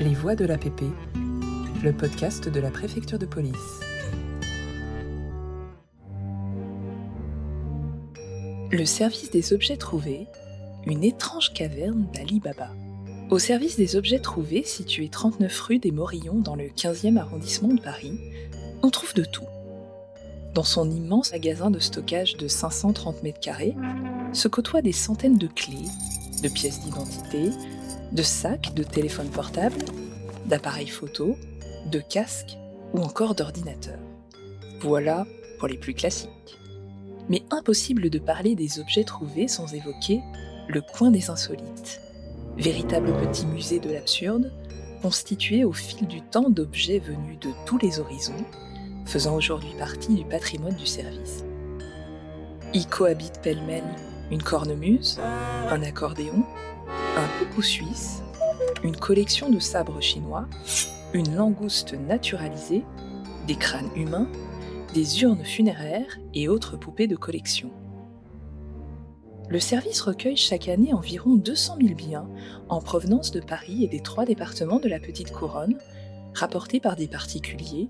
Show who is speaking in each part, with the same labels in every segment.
Speaker 1: Les Voix de l'APP, le podcast de la préfecture de police. Le service des objets trouvés, une étrange caverne d'Ali Baba. Au service des objets trouvés, situé 39 rue des Morillons dans le 15e arrondissement de Paris, on trouve de tout. Dans son immense magasin de stockage de 530 mètres carrés, se côtoient des centaines de clés, de pièces d'identité, de sacs de téléphones portables, d'appareils photo, de casques ou encore d'ordinateurs. Voilà pour les plus classiques. Mais impossible de parler des objets trouvés sans évoquer le coin des insolites, véritable petit musée de l'absurde, constitué au fil du temps d'objets venus de tous les horizons, faisant aujourd'hui partie du patrimoine du service. Y cohabitent pêle-mêle une cornemuse, un accordéon, un coucou suisse, une collection de sabres chinois, une langouste naturalisée, des crânes humains, des urnes funéraires et autres poupées de collection. Le service recueille chaque année environ 200 000 biens en provenance de Paris et des trois départements de la Petite Couronne, rapportés par des particuliers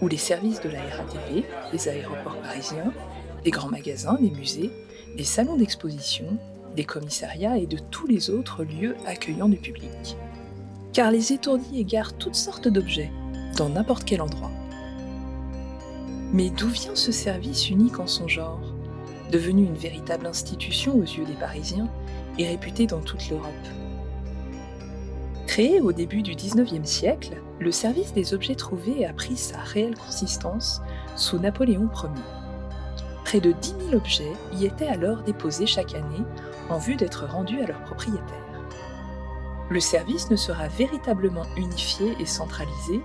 Speaker 1: ou les services de la RATP, des aéroports parisiens, des grands magasins, des musées, des salons d'exposition, des commissariats et de tous les autres lieux accueillants du public. Car les étourdis égarent toutes sortes d'objets, dans n'importe quel endroit. Mais d'où vient ce service unique en son genre, devenu une véritable institution aux yeux des Parisiens et réputé dans toute l'Europe Créé au début du XIXe siècle, le service des objets trouvés a pris sa réelle consistance sous Napoléon Ier. Près de 10 000 objets y étaient alors déposés chaque année en vue d'être rendus à leurs propriétaires. Le service ne sera véritablement unifié et centralisé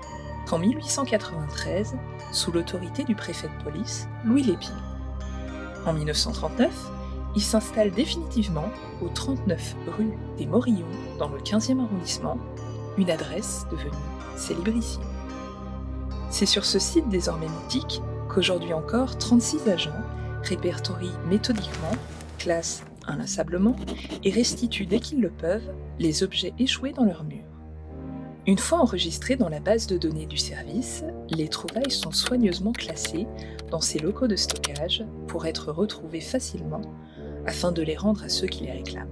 Speaker 1: qu'en 1893 sous l'autorité du préfet de police, Louis Lépine. En 1939, il s'installe définitivement au 39 rue des Morillons dans le 15e arrondissement, une adresse devenue célébrissime. C'est sur ce site désormais mythique qu'aujourd'hui encore 36 agents répertorient méthodiquement, classent inlassablement et restituent dès qu'ils le peuvent les objets échoués dans leur mur. Une fois enregistrés dans la base de données du service, les trouvailles sont soigneusement classées dans ces locaux de stockage pour être retrouvées facilement afin de les rendre à ceux qui les réclament.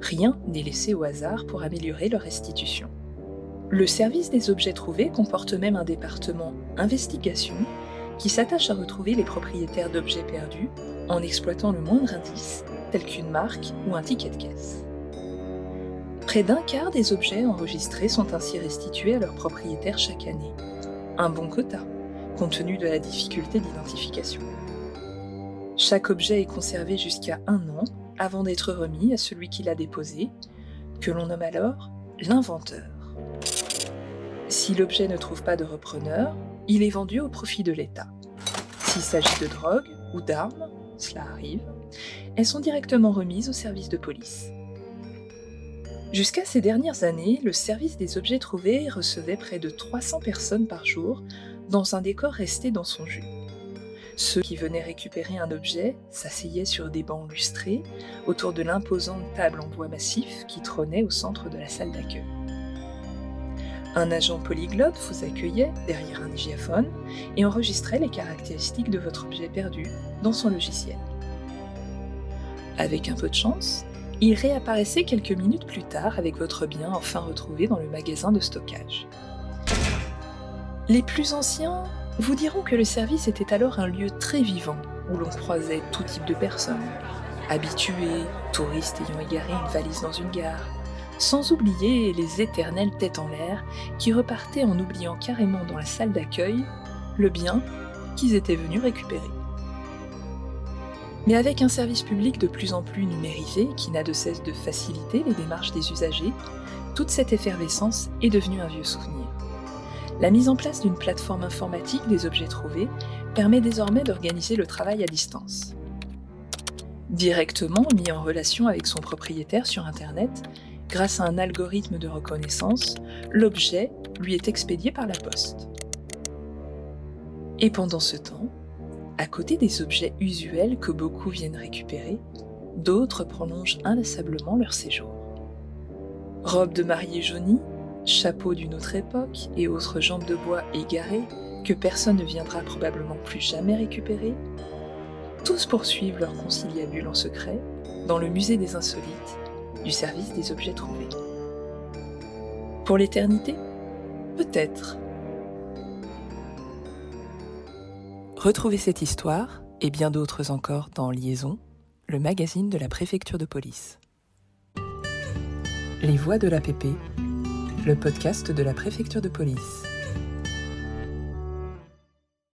Speaker 1: Rien n'est laissé au hasard pour améliorer leur restitution. Le service des objets trouvés comporte même un département investigation qui s'attache à retrouver les propriétaires d'objets perdus en exploitant le moindre indice, tel qu'une marque ou un ticket de caisse. Près d'un quart des objets enregistrés sont ainsi restitués à leurs propriétaires chaque année. Un bon quota, compte tenu de la difficulté d'identification. Chaque objet est conservé jusqu'à un an avant d'être remis à celui qui l'a déposé, que l'on nomme alors l'inventeur. Si l'objet ne trouve pas de repreneur, il est vendu au profit de l'État. S'il s'agit de drogue ou d'armes, cela arrive, elles sont directement remises au service de police. Jusqu'à ces dernières années, le service des objets trouvés recevait près de 300 personnes par jour dans un décor resté dans son jus. Ceux qui venaient récupérer un objet s'asseyaient sur des bancs lustrés autour de l'imposante table en bois massif qui trônait au centre de la salle d'accueil. Un agent polyglotte vous accueillait derrière un digiaphone et enregistrait les caractéristiques de votre objet perdu dans son logiciel. Avec un peu de chance, il réapparaissait quelques minutes plus tard avec votre bien enfin retrouvé dans le magasin de stockage. Les plus anciens vous diront que le service était alors un lieu très vivant où l'on croisait tout type de personnes, habitués, touristes ayant égaré une valise dans une gare, sans oublier les éternelles têtes en l'air qui repartaient en oubliant carrément dans la salle d'accueil le bien qu'ils étaient venus récupérer. Mais avec un service public de plus en plus numérisé qui n'a de cesse de faciliter les démarches des usagers, toute cette effervescence est devenue un vieux souvenir. La mise en place d'une plateforme informatique des objets trouvés permet désormais d'organiser le travail à distance. Directement mis en relation avec son propriétaire sur Internet, grâce à un algorithme de reconnaissance, l'objet lui est expédié par la poste. Et pendant ce temps, à côté des objets usuels que beaucoup viennent récupérer, d'autres prolongent inlassablement leur séjour. Robe de mariée jaunie, chapeaux d'une autre époque et autres jambes de bois égarées que personne ne viendra probablement plus jamais récupérer, tous poursuivent leur conciliabule en secret dans le musée des insolites du service des objets trouvés. Pour l'éternité Peut-être. Retrouvez cette histoire et bien d'autres encore dans Liaison, le magazine de la préfecture de police. Les voix de l'APP, le podcast de la préfecture de police.